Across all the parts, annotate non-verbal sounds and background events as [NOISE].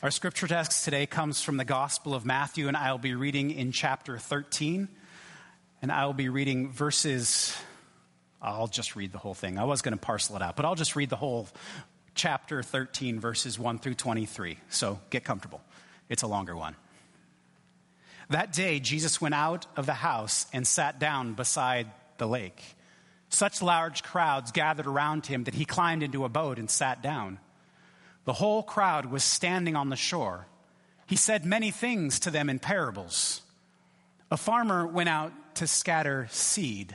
Our scripture text today comes from the Gospel of Matthew, and I'll be reading in chapter 13. And I'll be reading verses, I'll just read the whole thing. I was going to parcel it out, but I'll just read the whole chapter 13, verses 1 through 23. So get comfortable. It's a longer one. That day, Jesus went out of the house and sat down beside the lake. Such large crowds gathered around him that he climbed into a boat and sat down. The whole crowd was standing on the shore. He said many things to them in parables. A farmer went out to scatter seed.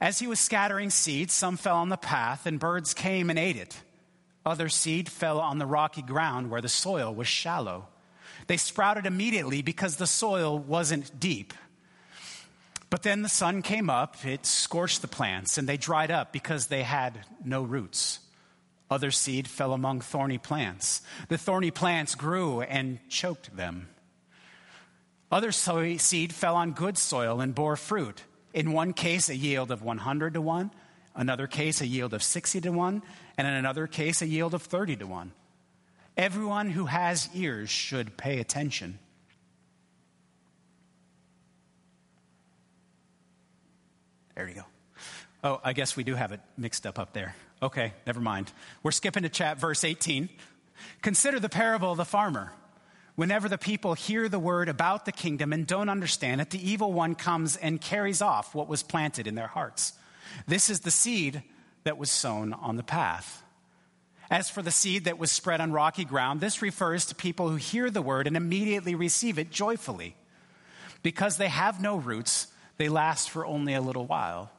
As he was scattering seed, some fell on the path, and birds came and ate it. Other seed fell on the rocky ground where the soil was shallow. They sprouted immediately because the soil wasn't deep. But then the sun came up, it scorched the plants, and they dried up because they had no roots. Other seed fell among thorny plants. The thorny plants grew and choked them. Other seed fell on good soil and bore fruit. In one case, a yield of 100 to 1, another case, a yield of 60 to 1, and in another case, a yield of 30 to 1. Everyone who has ears should pay attention. There you go. Oh, I guess we do have it mixed up up there. Okay, never mind. We're skipping to chat verse 18. Consider the parable of the farmer. Whenever the people hear the word about the kingdom and don't understand it, the evil one comes and carries off what was planted in their hearts. This is the seed that was sown on the path. As for the seed that was spread on rocky ground, this refers to people who hear the word and immediately receive it joyfully. Because they have no roots, they last for only a little while.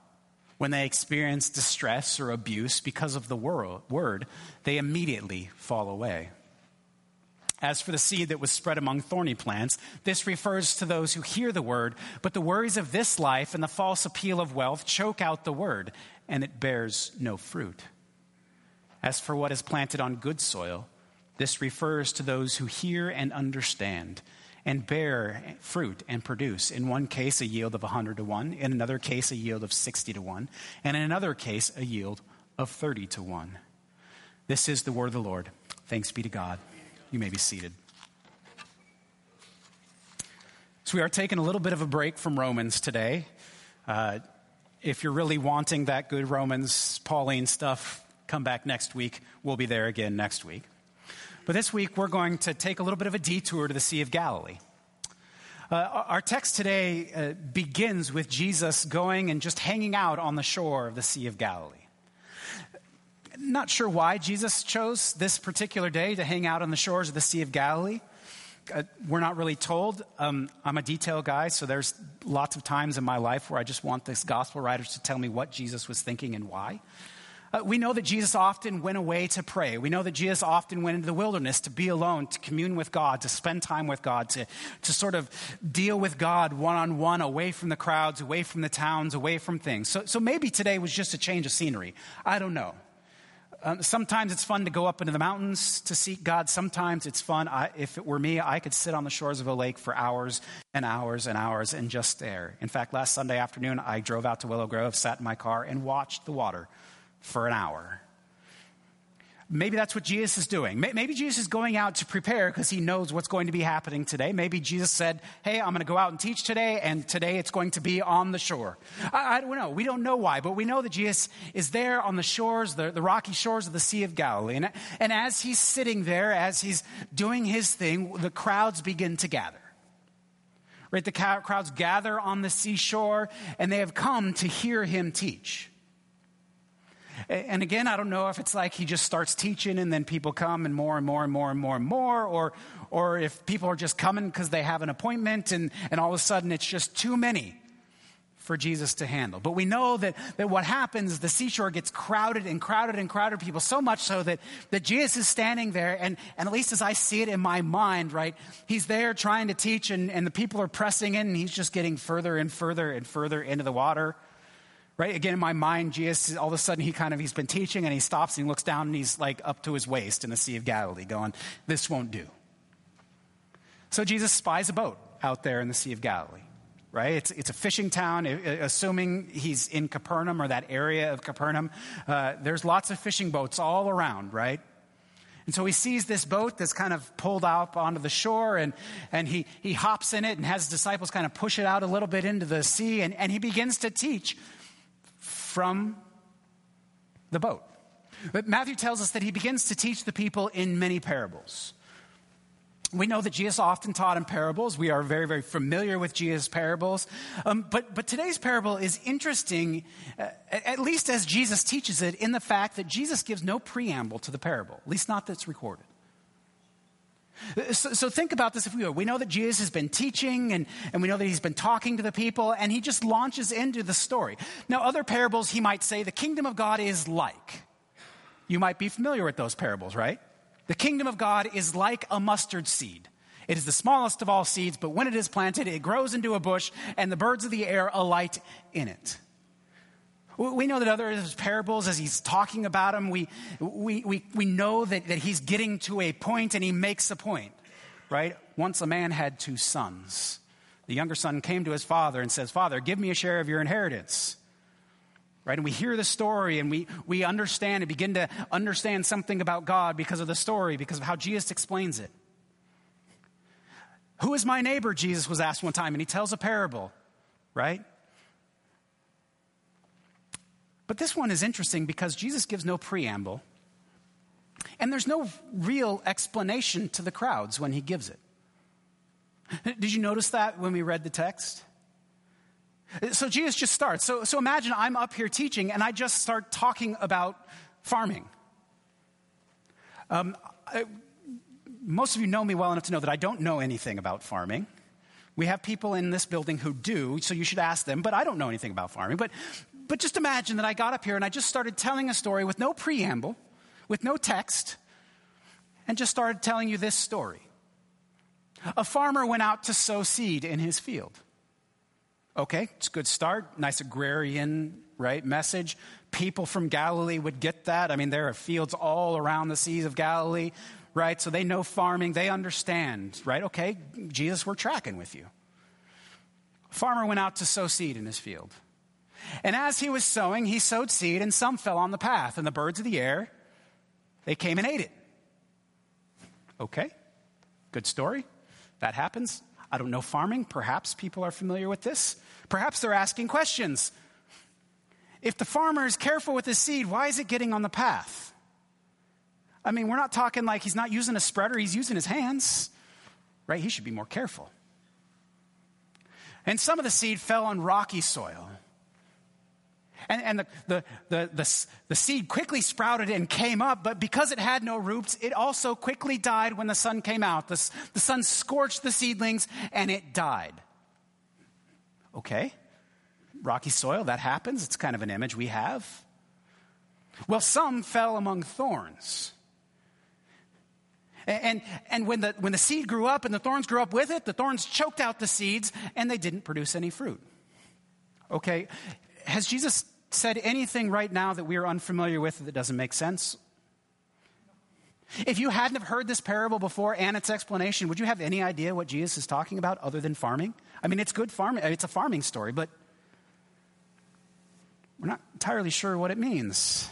When they experience distress or abuse because of the word, they immediately fall away. As for the seed that was spread among thorny plants, this refers to those who hear the word, but the worries of this life and the false appeal of wealth choke out the word, and it bears no fruit. As for what is planted on good soil, this refers to those who hear and understand and bear fruit and produce. In one case, a yield of 100 to 1. In another case, a yield of 60 to 1. And in another case, a yield of 30 to 1. This is the word of the Lord. Thanks be to God. You may be seated. So, we are taking a little bit of a break from Romans today. Uh, if you're really wanting that good Romans, Pauline stuff, come back next week. We'll be there again next week. But this week, we're going to take a little bit of a detour to the Sea of Galilee. Uh, our text today uh, begins with Jesus going and just hanging out on the shore of the Sea of Galilee. Not sure why Jesus chose this particular day to hang out on the shores of the Sea of Galilee. Uh, we're not really told. Um, I'm a detail guy, so there's lots of times in my life where I just want this gospel writers to tell me what Jesus was thinking and why. Uh, we know that Jesus often went away to pray. We know that Jesus often went into the wilderness to be alone, to commune with God, to spend time with God, to, to sort of deal with God one on one, away from the crowds, away from the towns, away from things. So, so maybe today was just a change of scenery. I don't know. Um, sometimes it's fun to go up into the mountains to seek God. Sometimes it's fun. I, if it were me, I could sit on the shores of a lake for hours and hours and hours and just stare. In fact, last Sunday afternoon, I drove out to Willow Grove, sat in my car, and watched the water for an hour. Maybe that's what Jesus is doing. Maybe Jesus is going out to prepare because he knows what's going to be happening today. Maybe Jesus said, Hey, I'm going to go out and teach today, and today it's going to be on the shore. I, I don't know. We don't know why, but we know that Jesus is there on the shores, the, the rocky shores of the Sea of Galilee. And, and as he's sitting there, as he's doing his thing, the crowds begin to gather. Right? The crowds gather on the seashore, and they have come to hear him teach. And again, I don't know if it's like he just starts teaching and then people come and more and more and more and more and more, or, or if people are just coming because they have an appointment and, and all of a sudden it's just too many for Jesus to handle. But we know that, that what happens, the seashore gets crowded and crowded and crowded people, so much so that, that Jesus is standing there, and, and at least as I see it in my mind, right, he's there trying to teach, and, and the people are pressing in, and he's just getting further and further and further into the water right? Again in my mind jesus all of a sudden he kind of he's been teaching and he stops and he looks down and he's like up to his waist in the sea of galilee going this won't do. So jesus spies a boat out there in the sea of galilee right? It's, it's a fishing town. Assuming he's in capernaum or that area of capernaum uh, there's lots of fishing boats all around right? And so he sees this boat that's kind of pulled up onto the shore, and, and he, he hops in it and has his disciples kind of push it out a little bit into the sea, and, and he begins to teach from the boat. But Matthew tells us that he begins to teach the people in many parables. We know that Jesus often taught in parables. We are very, very familiar with Jesus' parables. Um, but, but today's parable is interesting, uh, at least as Jesus teaches it, in the fact that Jesus gives no preamble to the parable, at least not that's recorded. So, so, think about this if we will. We know that Jesus has been teaching and, and we know that he's been talking to the people and he just launches into the story. Now, other parables, he might say, the kingdom of God is like. You might be familiar with those parables, right? The kingdom of God is like a mustard seed. It is the smallest of all seeds, but when it is planted, it grows into a bush, and the birds of the air alight in it. We know that other parables, as he's talking about them, we, we, we, we know that, that he's getting to a point and he makes a point, right? Once a man had two sons. The younger son came to his father and says, Father, give me a share of your inheritance right? And we hear the story and we, we understand and begin to understand something about God because of the story, because of how Jesus explains it. Who is my neighbor? Jesus was asked one time, and he tells a parable, right? But this one is interesting because Jesus gives no preamble, and there's no real explanation to the crowds when he gives it. Did you notice that when we read the text? So Jesus just starts. So, so imagine I'm up here teaching and I just start talking about farming. Um, I, most of you know me well enough to know that I don't know anything about farming. We have people in this building who do, so you should ask them, but I don't know anything about farming. But, but just imagine that I got up here and I just started telling a story with no preamble, with no text, and just started telling you this story. A farmer went out to sow seed in his field. Okay, it's a good start. Nice agrarian, right, message. People from Galilee would get that. I mean, there are fields all around the seas of Galilee, right? So they know farming, they understand, right? Okay, Jesus, we're tracking with you. farmer went out to sow seed in his field. And as he was sowing, he sowed seed, and some fell on the path, and the birds of the air, they came and ate it. Okay, good story. That happens. I don't know farming. Perhaps people are familiar with this. Perhaps they're asking questions. If the farmer is careful with his seed, why is it getting on the path? I mean, we're not talking like he's not using a spreader, he's using his hands, right? He should be more careful. And some of the seed fell on rocky soil. And, and the, the, the, the, the seed quickly sprouted and came up, but because it had no roots, it also quickly died when the sun came out. The, the sun scorched the seedlings and it died. Okay. Rocky soil, that happens. It's kind of an image we have. Well, some fell among thorns. And, and when, the, when the seed grew up and the thorns grew up with it, the thorns choked out the seeds and they didn't produce any fruit. Okay, has Jesus said anything right now that we are unfamiliar with that doesn't make sense? If you hadn't have heard this parable before and its explanation, would you have any idea what Jesus is talking about other than farming? I mean, it's good farming, it's a farming story, but we're not entirely sure what it means.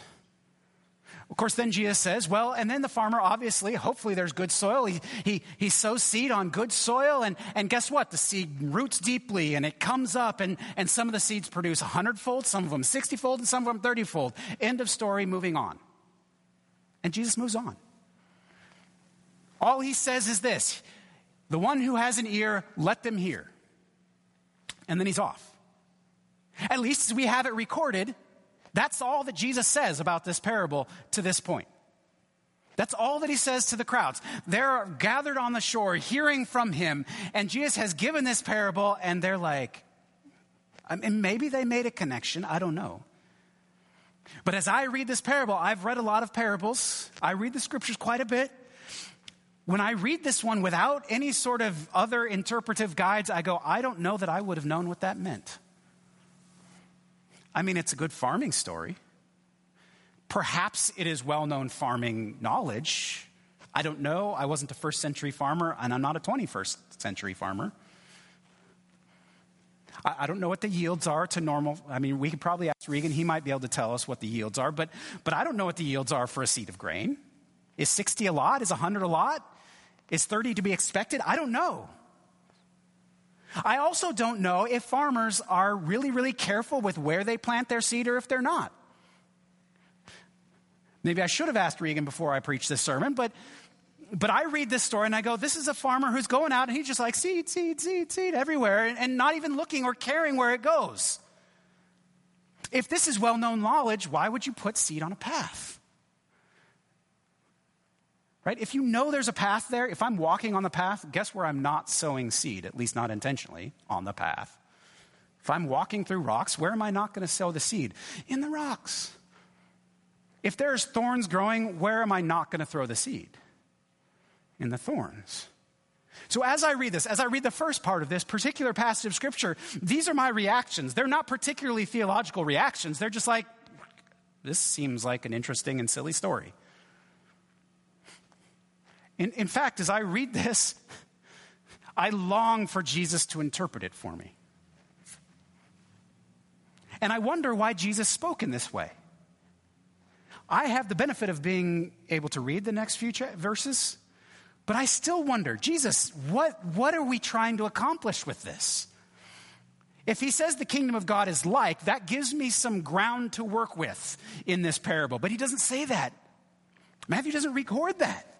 Of course, then Jesus says, well, and then the farmer, obviously, hopefully there's good soil. He, he, he sows seed on good soil, and, and guess what? The seed roots deeply and it comes up, and, and some of the seeds produce 100 fold, some of them 60 fold, and some of them 30 fold. End of story, moving on. And Jesus moves on. All he says is this the one who has an ear, let them hear. And then he's off. At least we have it recorded, that's all that Jesus says about this parable to this point. That's all that he says to the crowds. They're gathered on the shore hearing from him, and Jesus has given this parable, and they're like, I mean, maybe they made a connection. I don't know. But as I read this parable, I've read a lot of parables. I read the scriptures quite a bit. When I read this one without any sort of other interpretive guides, I go, I don't know that I would have known what that meant. I mean, it's a good farming story. Perhaps it is well known farming knowledge. I don't know. I wasn't a first century farmer, and I'm not a 21st century farmer. I, don't know what the yields are to normal. I mean, we could probably ask Regan. He might be able to tell us what the yields are, but, but I don't know what the yields are for a seed of grain. Is 60 a lot? Is 100 a lot? Is 30 to be expected? I don't know. I also don't know if farmers are really, really careful with where they plant their seed or if they're not. Maybe I should have asked Regan before I preached this sermon, but, but I read this story and I go, this is a farmer who's going out and he's just like seed, seed, seed, seed everywhere and, and not even looking or caring where it goes. If this is well known knowledge, why would you put seed on a path? Right? If you know there's a path there, if I'm walking on the path, guess where I'm not sowing seed, at least not intentionally, on the path. If I'm walking through rocks, where am I not going to sow the seed? In the rocks. If there's thorns growing, where am I not going to throw the seed? In the thorns. So, as I read this, as I read the first part of this particular passage of Scripture, these are my reactions. They're not particularly theological reactions. They're just like, this seems like an interesting and silly story. In, in fact, as I read this, [LAUGHS] I long for Jesus to interpret it for me. And I wonder why Jesus spoke in this way. I have the benefit of being able to read the next few verses, but I still wonder Jesus, what, what are we trying to accomplish with this? If he says the kingdom of God is like, that gives me some ground to work with in this parable. But he doesn't say that. Matthew doesn't record that.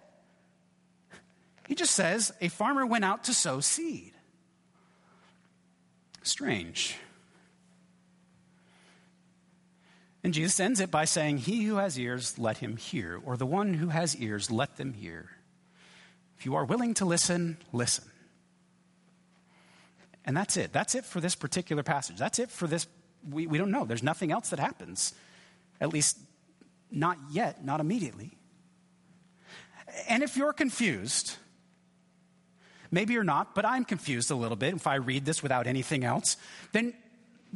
He just says a farmer went out to sow seed. Strange. And Jesus ends it by saying, He who has ears, let him hear, or the one who has ears, let them hear. If you are willing to listen, listen. And that's it. That's it for this particular passage. That's it for this. We, we don't know. There's nothing else that happens. At least not yet, not immediately. And if you're confused, maybe you're not, but I'm confused a little bit if I read this without anything else, then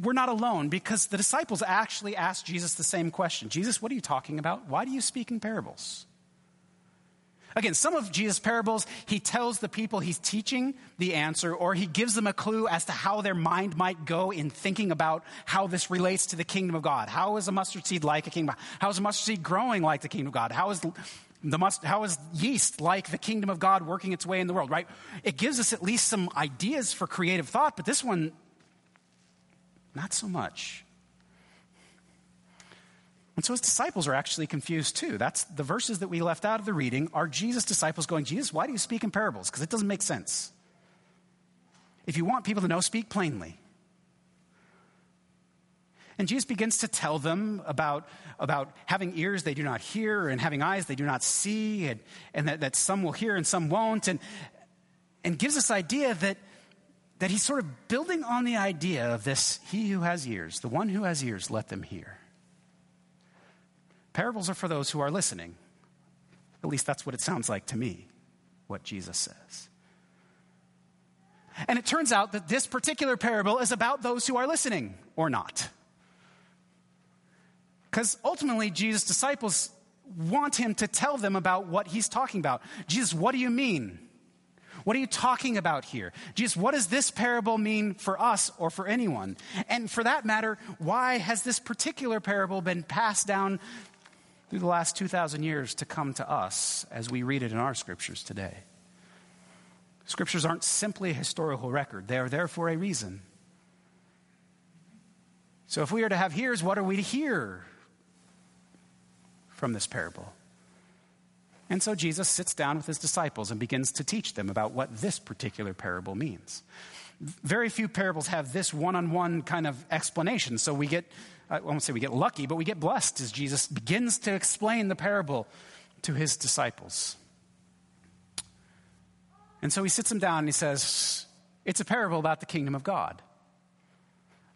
we're not alone because the disciples actually asked Jesus the same question Jesus, what are you talking about? Why do you speak in parables? Again, some of Jesus' parables, he tells the people he's teaching the answer, or he gives them a clue as to how their mind might go in thinking about how this relates to the kingdom of God. How is a mustard seed like a kingdom? How is a mustard seed growing like the kingdom of God? How is the must, how is yeast like the kingdom of God working its way in the world, right? It gives us at least some ideas for creative thought, but this one not so much. And so his disciples are actually confused too. That's the verses that we left out of the reading are Jesus' disciples going, Jesus, why do you speak in parables? Because it doesn't make sense. If you want people to know, speak plainly. And Jesus begins to tell them about, about having ears they do not hear and having eyes they do not see, and, and that, that some will hear and some won't, and, and gives this idea that that he's sort of building on the idea of this he who has ears, the one who has ears, let them hear. Parables are for those who are listening. At least that's what it sounds like to me, what Jesus says. And it turns out that this particular parable is about those who are listening or not. Because ultimately, Jesus' disciples want him to tell them about what he's talking about. Jesus, what do you mean? What are you talking about here? Jesus, what does this parable mean for us or for anyone? And for that matter, why has this particular parable been passed down through the last 2,000 years to come to us as we read it in our scriptures today? Scriptures aren't simply a historical record, they are there for a reason. So if we are to have ears, what are we to hear from this parable? And so Jesus sits down with his disciples and begins to teach them about what this particular parable means. Very few parables have this one on one kind of explanation. So we get, I won't say we get lucky, but we get blessed as Jesus begins to explain the parable to his disciples. And so he sits them down and he says, It's a parable about the kingdom of God.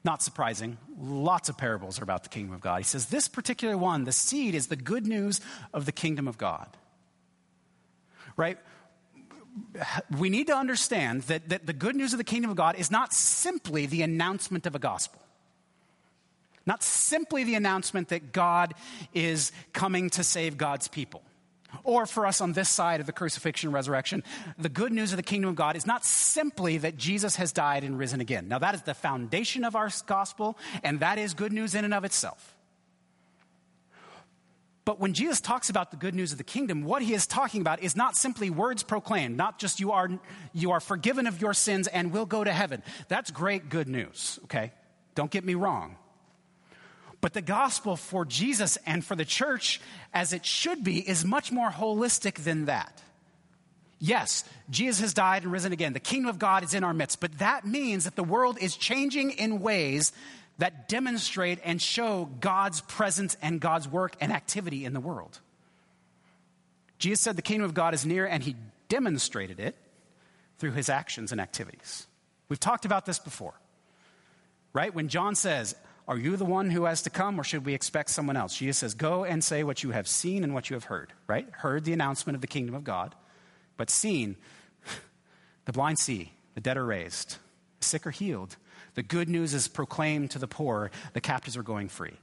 Not surprising, lots of parables are about the kingdom of God. He says, This particular one, the seed, is the good news of the kingdom of God right? We need to understand that, that the good news of the kingdom of God is not simply the announcement of a gospel. Not simply the announcement that God is coming to save God's people. Or for us on this side of the crucifixion resurrection, the good news of the kingdom of God is not simply that Jesus has died and risen again. Now, that is the foundation of our gospel, and that is good news in and of itself. But when Jesus talks about the good news of the kingdom, what he is talking about is not simply words proclaimed, not just you are, you are forgiven of your sins and will go to heaven. That's great good news, okay? Don't get me wrong. But the gospel for Jesus and for the church, as it should be, is much more holistic than that. Yes, Jesus has died and risen again. The kingdom of God is in our midst. But that means that the world is changing in ways that demonstrate and show God's presence and God's work and activity in the world. Jesus said the kingdom of God is near, and he demonstrated it through his actions and activities. We've talked about this before, right? When John says, Are you the one who has to come, or should we expect someone else? Jesus says, Go and say what you have seen and what you have heard, right? Heard the announcement of the kingdom of God, but seen the blind see, the dead are raised, the sick are healed, the good news is proclaimed to the poor, the captives are going free.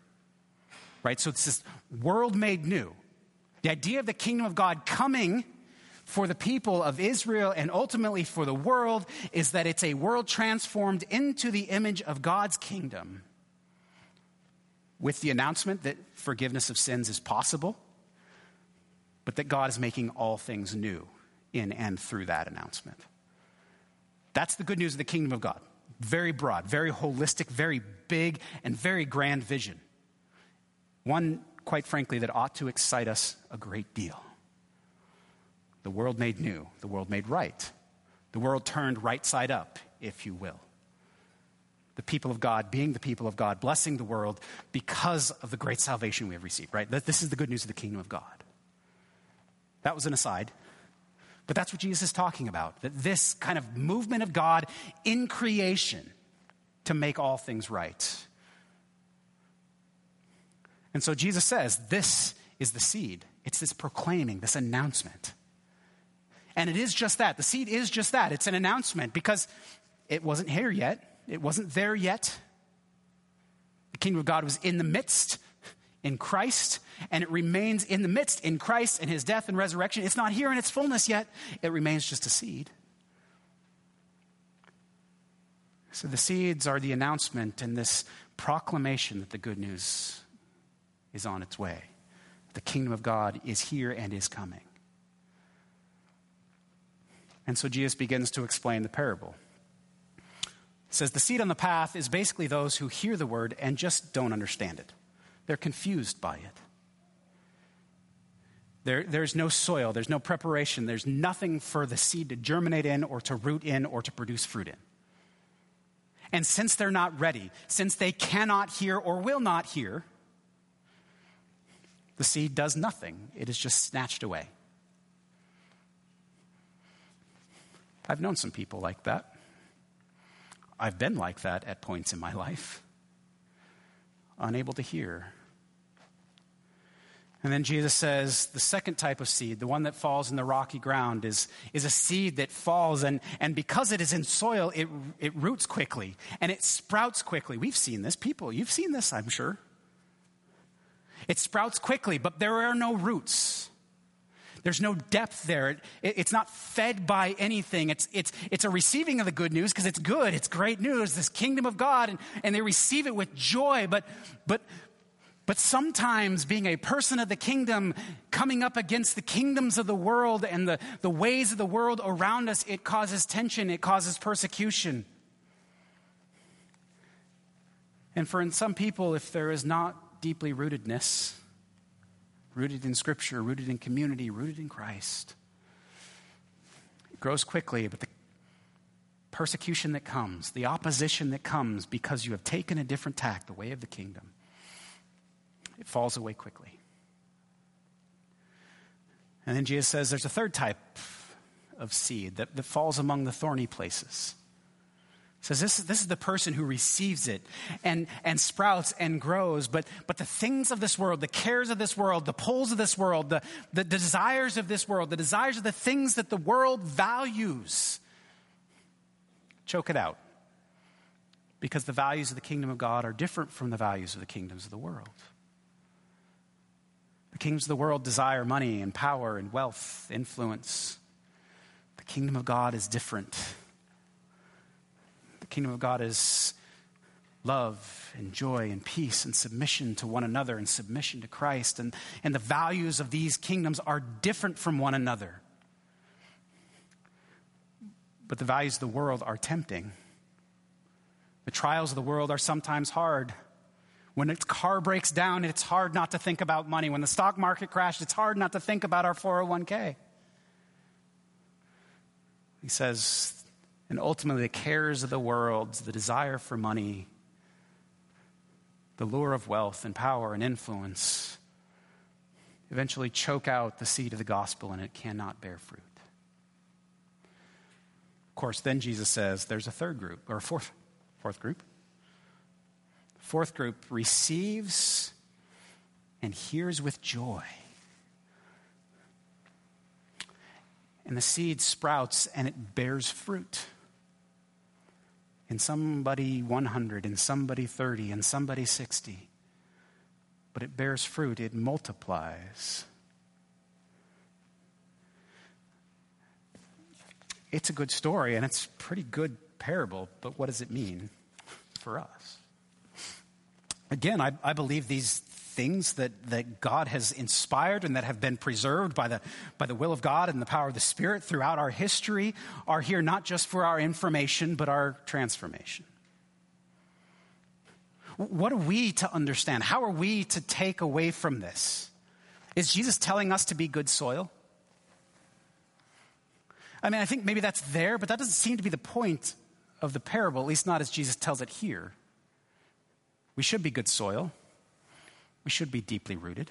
Right? So it's this world made new. The idea of the kingdom of God coming for the people of Israel and ultimately for the world is that it's a world transformed into the image of God's kingdom with the announcement that forgiveness of sins is possible, but that God is making all things new in and through that announcement. That's the good news of the kingdom of God. Very broad, very holistic, very big, and very grand vision. One, quite frankly, that ought to excite us a great deal. The world made new, the world made right, the world turned right side up, if you will. The people of God being the people of God, blessing the world because of the great salvation we have received, right? This is the good news of the kingdom of God. That was an aside. But that's what Jesus is talking about that this kind of movement of God in creation to make all things right. And so Jesus says, This is the seed. It's this proclaiming, this announcement. And it is just that. The seed is just that. It's an announcement because it wasn't here yet, it wasn't there yet. The kingdom of God was in the midst in Christ, and it remains in the midst in Christ and his death and resurrection. It's not here in its fullness yet, it remains just a seed. So the seeds are the announcement and this proclamation that the good news is on its way. The kingdom of God is here and is coming. And so Jesus begins to explain the parable. Says the seed on the path is basically those who hear the word and just don't understand it. They're confused by it. There, there's no soil, there's no preparation, there's nothing for the seed to germinate in or to root in or to produce fruit in. And since they're not ready, since they cannot hear or will not hear, the seed does nothing. It is just snatched away. I've known some people like that. I've been like that at points in my life unable to hear. And then Jesus says the second type of seed, the one that falls in the rocky ground, is, is a seed that falls, and, and because it is in soil, it, it roots quickly and it sprouts quickly. We've seen this. People, you've seen this, I'm sure. It sprouts quickly, but there are no roots. There's no depth there. It, it, it's not fed by anything. It's, it's, it's a receiving of the good news because it's good. It's great news, this kingdom of God, and, and they receive it with joy. But, but, but sometimes being a person of the kingdom, coming up against the kingdoms of the world and the, the ways of the world around us, it causes tension, it causes persecution. And for some people, if there is not deeply rootedness, rooted in Scripture, rooted in community, rooted in Christ. It grows quickly, but the persecution that comes, the opposition that comes because you have taken a different tack, the way of the kingdom, it falls away quickly. And then Jesus says there's a third type of seed that, that falls among the thorny places says this, this is the person who receives it and, and sprouts and grows. But, but the things of this world, the cares of this world, the pulls of this world, the, the desires of this world, the desires of the things that the world values, choke it out. Because the values of the kingdom of God are different from the values of the kingdoms of the world. The kingdoms of the world desire money and power and wealth, influence. The kingdom of God is different kingdom of God is love and joy and peace and submission to one another and submission to Christ. And, and the values of these kingdoms are different from one another. But the values of the world are tempting. The trials of the world are sometimes hard. When a car breaks down, it's hard not to think about money. When the stock market crashed, it's hard not to think about our 401k. He says, and ultimately the cares of the world, the desire for money, the lure of wealth and power and influence eventually choke out the seed of the gospel and it cannot bear fruit. Of course, then Jesus says there's a third group, or a fourth, fourth group. Fourth group receives and hears with joy. And the seed sprouts and it bears fruit and somebody 100, and somebody 30, and somebody 60. But it bears fruit, it multiplies. It's a good story, and it's a pretty good parable, but what does it mean for us? Again, I, I believe these things that, that God has inspired and that have been preserved by the, by the will of God and the power of the Spirit throughout our history are here not just for our information, but our transformation. What are we to understand? How are we to take away from this? Is Jesus telling us to be good soil? I mean, I think maybe that's there, but that doesn't seem to be the point of the parable, at least not as Jesus tells it here. We should be good soil. We should be deeply rooted.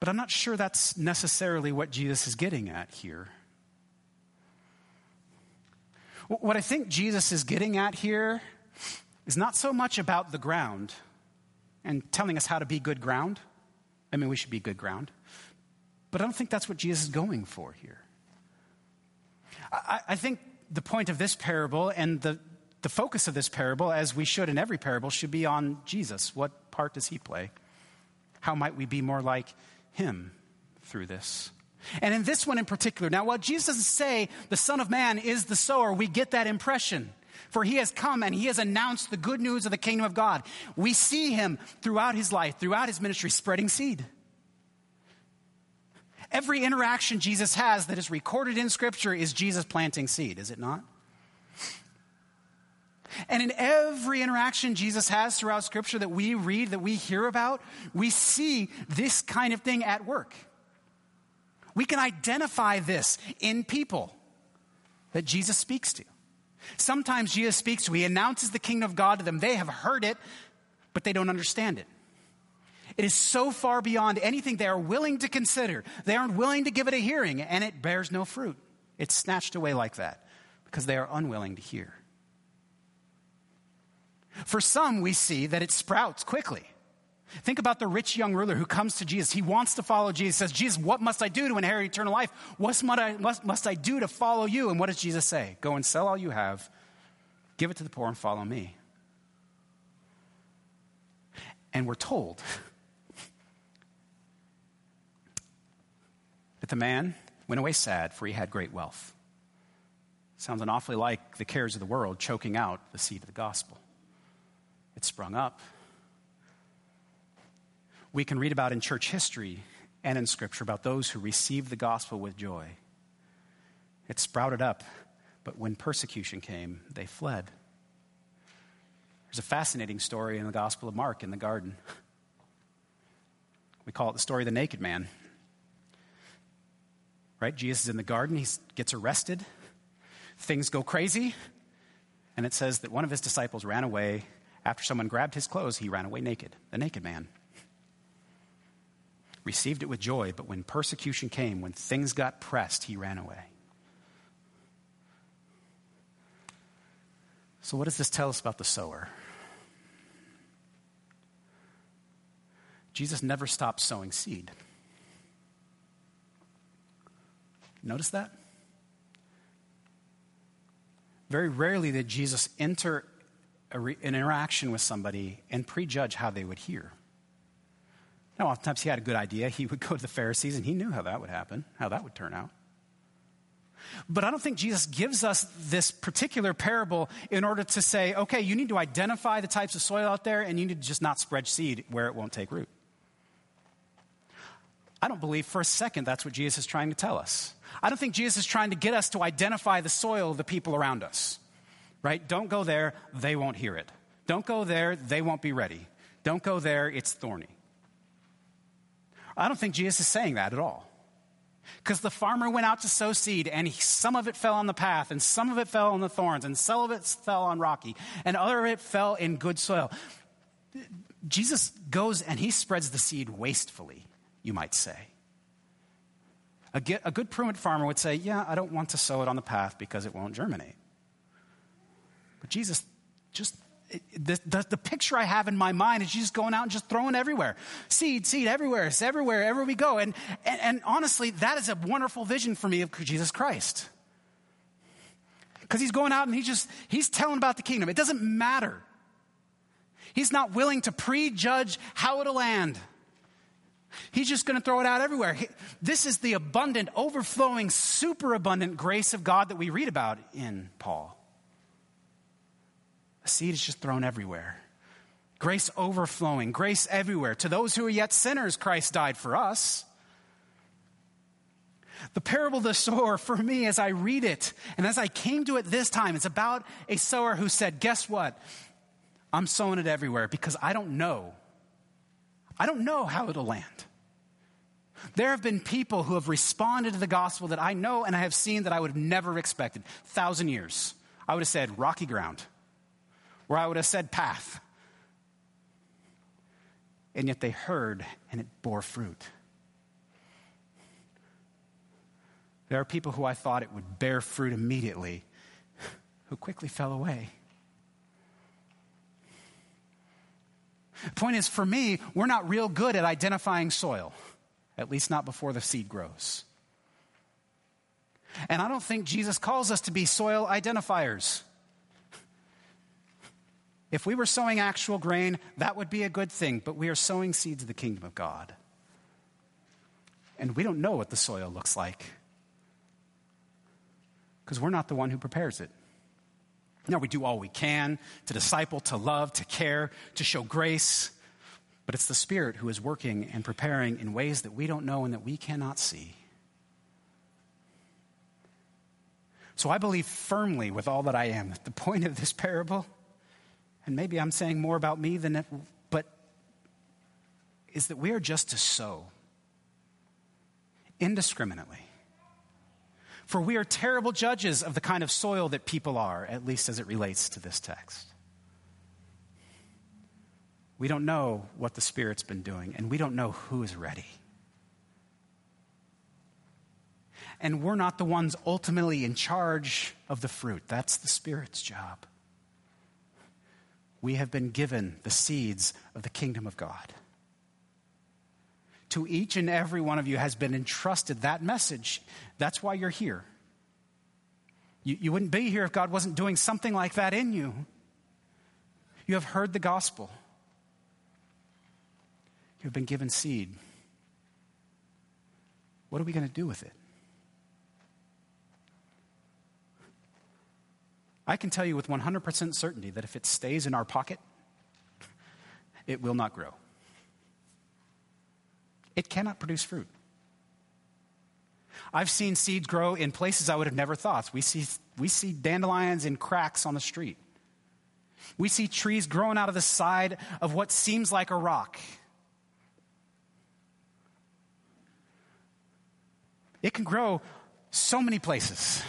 But I'm not sure that's necessarily what Jesus is getting at here. What I think Jesus is getting at here is not so much about the ground and telling us how to be good ground. I mean, we should be good ground. But I don't think that's what Jesus is going for here. I, I think the point of this parable and the, the focus of this parable, as we should in every parable, should be on Jesus. What part does he play? How might we be more like him through this? And in this one in particular, now, while Jesus doesn't say the Son of Man is the sower, we get that impression. For he has come and he has announced the good news of the kingdom of God. We see him throughout his life, throughout his ministry, spreading seed. Every interaction Jesus has that is recorded in Scripture is Jesus planting seed, is it not? And in every interaction Jesus has throughout Scripture that we read, that we hear about, we see this kind of thing at work. We can identify this in people that Jesus speaks to. Sometimes Jesus speaks to, he announces the kingdom of God to them. They have heard it, but they don't understand it. It is so far beyond anything they are willing to consider. They aren't willing to give it a hearing, and it bears no fruit. It's snatched away like that because they are unwilling to hear. For some, we see that it sprouts quickly. Think about the rich young ruler who comes to Jesus. He wants to follow Jesus. Says, Jesus, what must I do to inherit eternal life? What must must I do to follow you? And what does Jesus say? Go and sell all you have, give it to the poor, and follow me. And we're told [LAUGHS] that the man went away sad, for he had great wealth. Sounds an awfully like the cares of the world choking out the seed of the gospel. It sprung up. We can read about in church history and in Scripture about those who received the gospel with joy. It sprouted up, but when persecution came, they fled. There's a fascinating story in the Gospel of Mark in the garden. We call it the story of the naked man. Right? Jesus is in the garden, he gets arrested, things go crazy, and it says that one of his disciples ran away after someone grabbed his clothes, he ran away naked, the naked man. Received it with joy, but when persecution came, when things got pressed, he ran away. So, what does this tell us about the sower? Jesus never stopped sowing seed. Notice that? Very rarely did Jesus enter re- an interaction with somebody and prejudge how they would hear. Now, oftentimes he had a good idea. He would [LAUGHS] go to the Pharisees and he knew how that would happen, how that would turn out. But I don't think Jesus gives us this particular parable in order to say, okay, you need to identify the types of soil out there and you need to just not spread seed where it won't take root. I don't believe for a second that's what Jesus is trying to tell us. I don't think Jesus is trying to get us to identify the soil of the people around us, right? Don't go there, they won't hear it. Don't go there, they won't be ready. Don't go there, it's thorny. I don't think Jesus is saying that at all. Because the farmer went out to sow seed, and he, some of it fell on the path, and some of it fell on the thorns, and some of it fell on rocky, and other of it fell in good soil. Jesus goes and he spreads the seed wastefully, you might say. A, good prudent farmer would say, Yeah, I don't want to sow it on the path because it won't germinate. But Jesus just the, the, the, picture I have in my mind is just going out and just throwing everywhere. Seed, seed, everywhere. It's everywhere, everywhere we go. And, and, and honestly, that is a wonderful vision for me of Jesus Christ. Because he's going out and he just, he's telling about the kingdom. It doesn't matter. He's not willing to prejudge how it'll land. He's just going to throw it out everywhere. This is the abundant, overflowing, superabundant grace of God that we read about in Paul. A seed is just thrown everywhere. Grace overflowing, grace everywhere. To those who are yet sinners, Christ died for us. The parable of the sower, for me, as I read it, and as I came to it this time, it's about a sower who said, Guess what? I'm sowing it everywhere because I don't know. I don't know how it'll land. There have been people who have responded to the gospel that I know and I have seen that I would have never expected. Thousand years. I would have said rocky ground where I would have said path. And yet they heard and it bore fruit. There are people who I thought it would bear fruit immediately who quickly fell away. Point is, for me, we're not real good at identifying soil, at least not before the seed grows. And I don't think Jesus calls us to be soil identifiers. If we were sowing actual grain, that would be a good thing, but we are sowing seeds of the kingdom of God. And we don't know what the soil looks like because we're not the one who prepares it. Now, we do all we can to disciple, to love, to care, to show grace, but it's the Spirit who is working and preparing in ways that we don't know and that we cannot see. So I believe firmly with all that I am that the point of this parable and maybe I'm saying more about me than it, but is that we are just to sow indiscriminately. For we are terrible judges of the kind of soil that people are, at least as it relates to this text. We don't know what the Spirit's been doing, and we don't know who is ready. And we're not the ones ultimately in charge of the fruit. That's the Spirit's job we have been given the seeds of the kingdom of God. To each and every one of you has been entrusted that message. That's why you're here. You, you wouldn't be here if God wasn't doing something like that in you. You have heard the gospel, you have been given seed. What are we going to do with it? I can tell you with 100% certainty that if it stays in our pocket, it will not grow. It cannot produce fruit. I've seen seeds grow in places I would have never thought. We see, we see dandelions in cracks on the street. We see trees growing out of the side of what seems like a rock. It can grow so many places.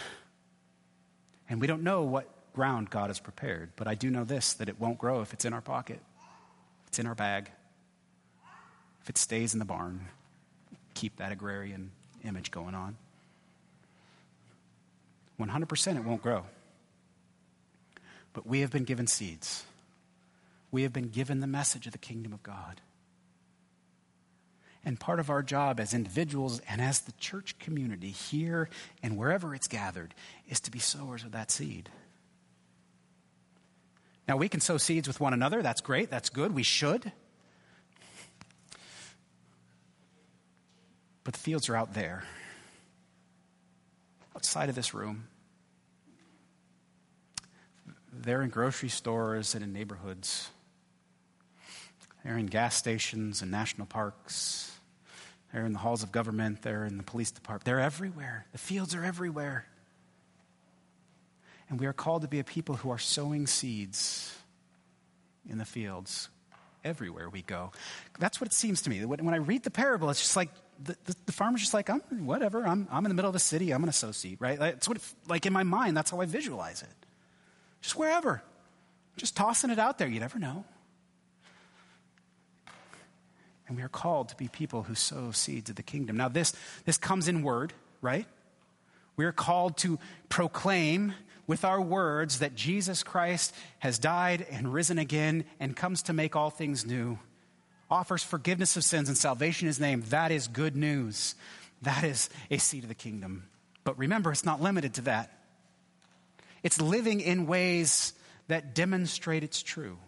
And we don't know what ground God has prepared. But I do know this that it won't grow if it's in our pocket, it's in our bag, if it stays in the barn. Keep that agrarian image going on. 100% it won't grow. But we have been given seeds. We have been given the message of the kingdom of God. And part of our job as individuals and as the church community here and wherever it's gathered is to be sowers of that seed. Now, we can sow seeds with one another. That's great. That's good. We should. But the fields are out there. outside of this room. They're in grocery stores and in neighborhoods. They're in gas stations and national parks. They're in the halls of government. They're in the police department. They're everywhere. The fields are everywhere. And we are called to be a people who are sowing seeds in the fields everywhere we go. That's what it seems to me. When I read the parable, it's just like the, the, the farmer's just like, I'm, whatever, I'm, I'm in the middle of a city, I'm going to sow seed, right? That's what, it, like in my mind, that's how I visualize it. Just wherever. Just tossing it out there. You never know. And we are called to be people who sow seeds of the kingdom. Now, this, this comes in word, right? We are called to proclaim with our words that Jesus Christ has died and risen again and comes to make all things new, offers forgiveness of sins and salvation in his name. That is good news. That is a seed of the kingdom. But remember, it's not limited to that. It's living in ways that demonstrate it's true.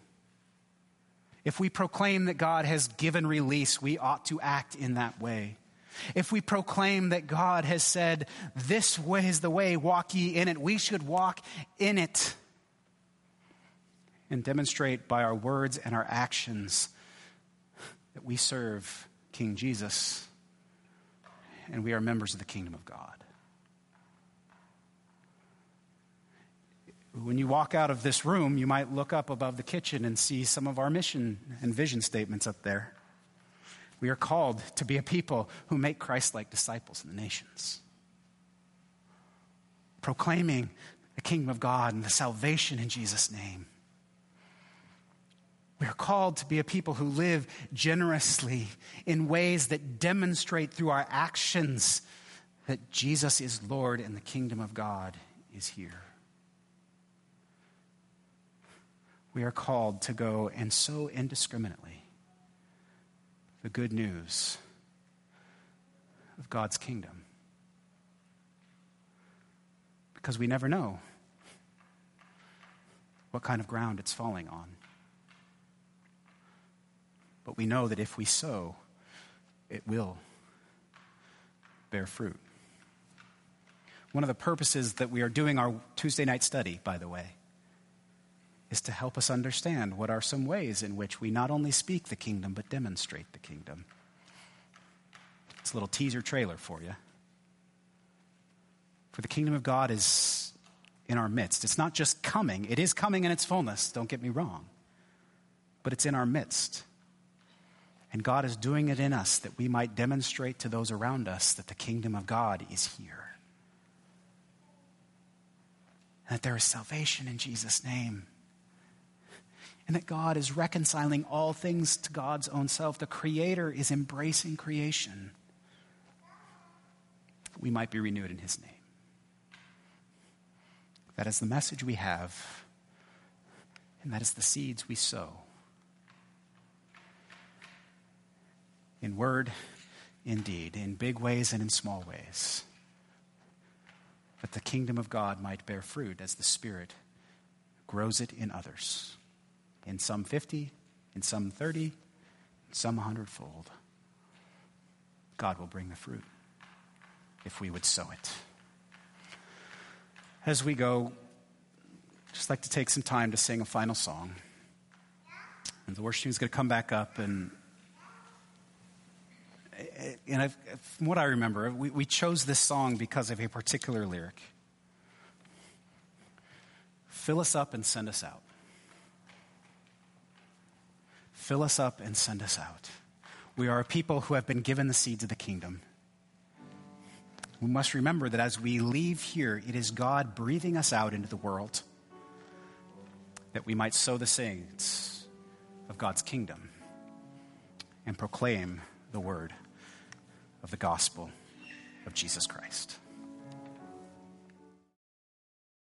If we proclaim that God has given release, we ought to act in that way. If we proclaim that God has said, This way is the way, walk ye in it, we should walk in it and demonstrate by our words and our actions that we serve King Jesus and we are members of the kingdom of God. When you walk out of this room, you might look up above the kitchen and see some of our mission and vision statements up there. We are called to be a people who make Christ like disciples in the nations, proclaiming the kingdom of God and the salvation in Jesus' name. We are called to be a people who live generously in ways that demonstrate through our actions that Jesus is Lord and the kingdom of God is here. we are called to go and sow indiscriminately the good news of God's kingdom. Because we never know what kind of ground it's falling on. But we know that if we sow, it will bear fruit. One of the purposes that we are doing our Tuesday night study, by the way, is to help us understand what are some ways in which we not only speak the kingdom, but demonstrate the kingdom. It's a little teaser trailer for you. For the kingdom of God is in our midst. It's not just coming, it is coming in its fullness, don't get me wrong, but it's in our midst. And God is doing it in us that we might demonstrate to those around us that the kingdom of God is here. And that there is salvation in Jesus' name and that God is reconciling all things to God's own self. The Creator is embracing creation. We might be renewed in His name. That is the message we have, and that is the seeds we sow. In word, in deed, in big ways and in small ways. That the kingdom of God might bear fruit as the Spirit grows it in others in some 50, in some 30, in some 100 fold. God will bring the fruit if we would sow it. As we go, just like to take some time to sing a final song. And the worship team is going to come back up and and I've, from what I remember, we, we chose this song because of a particular lyric. Fill us up and send us out. Fill us up and send us out. We are a people who have been given the seeds of the kingdom. We must remember that as we leave here, it is God breathing us out into the world that we might sow the seeds of God's kingdom and proclaim the word of the gospel of Jesus Christ.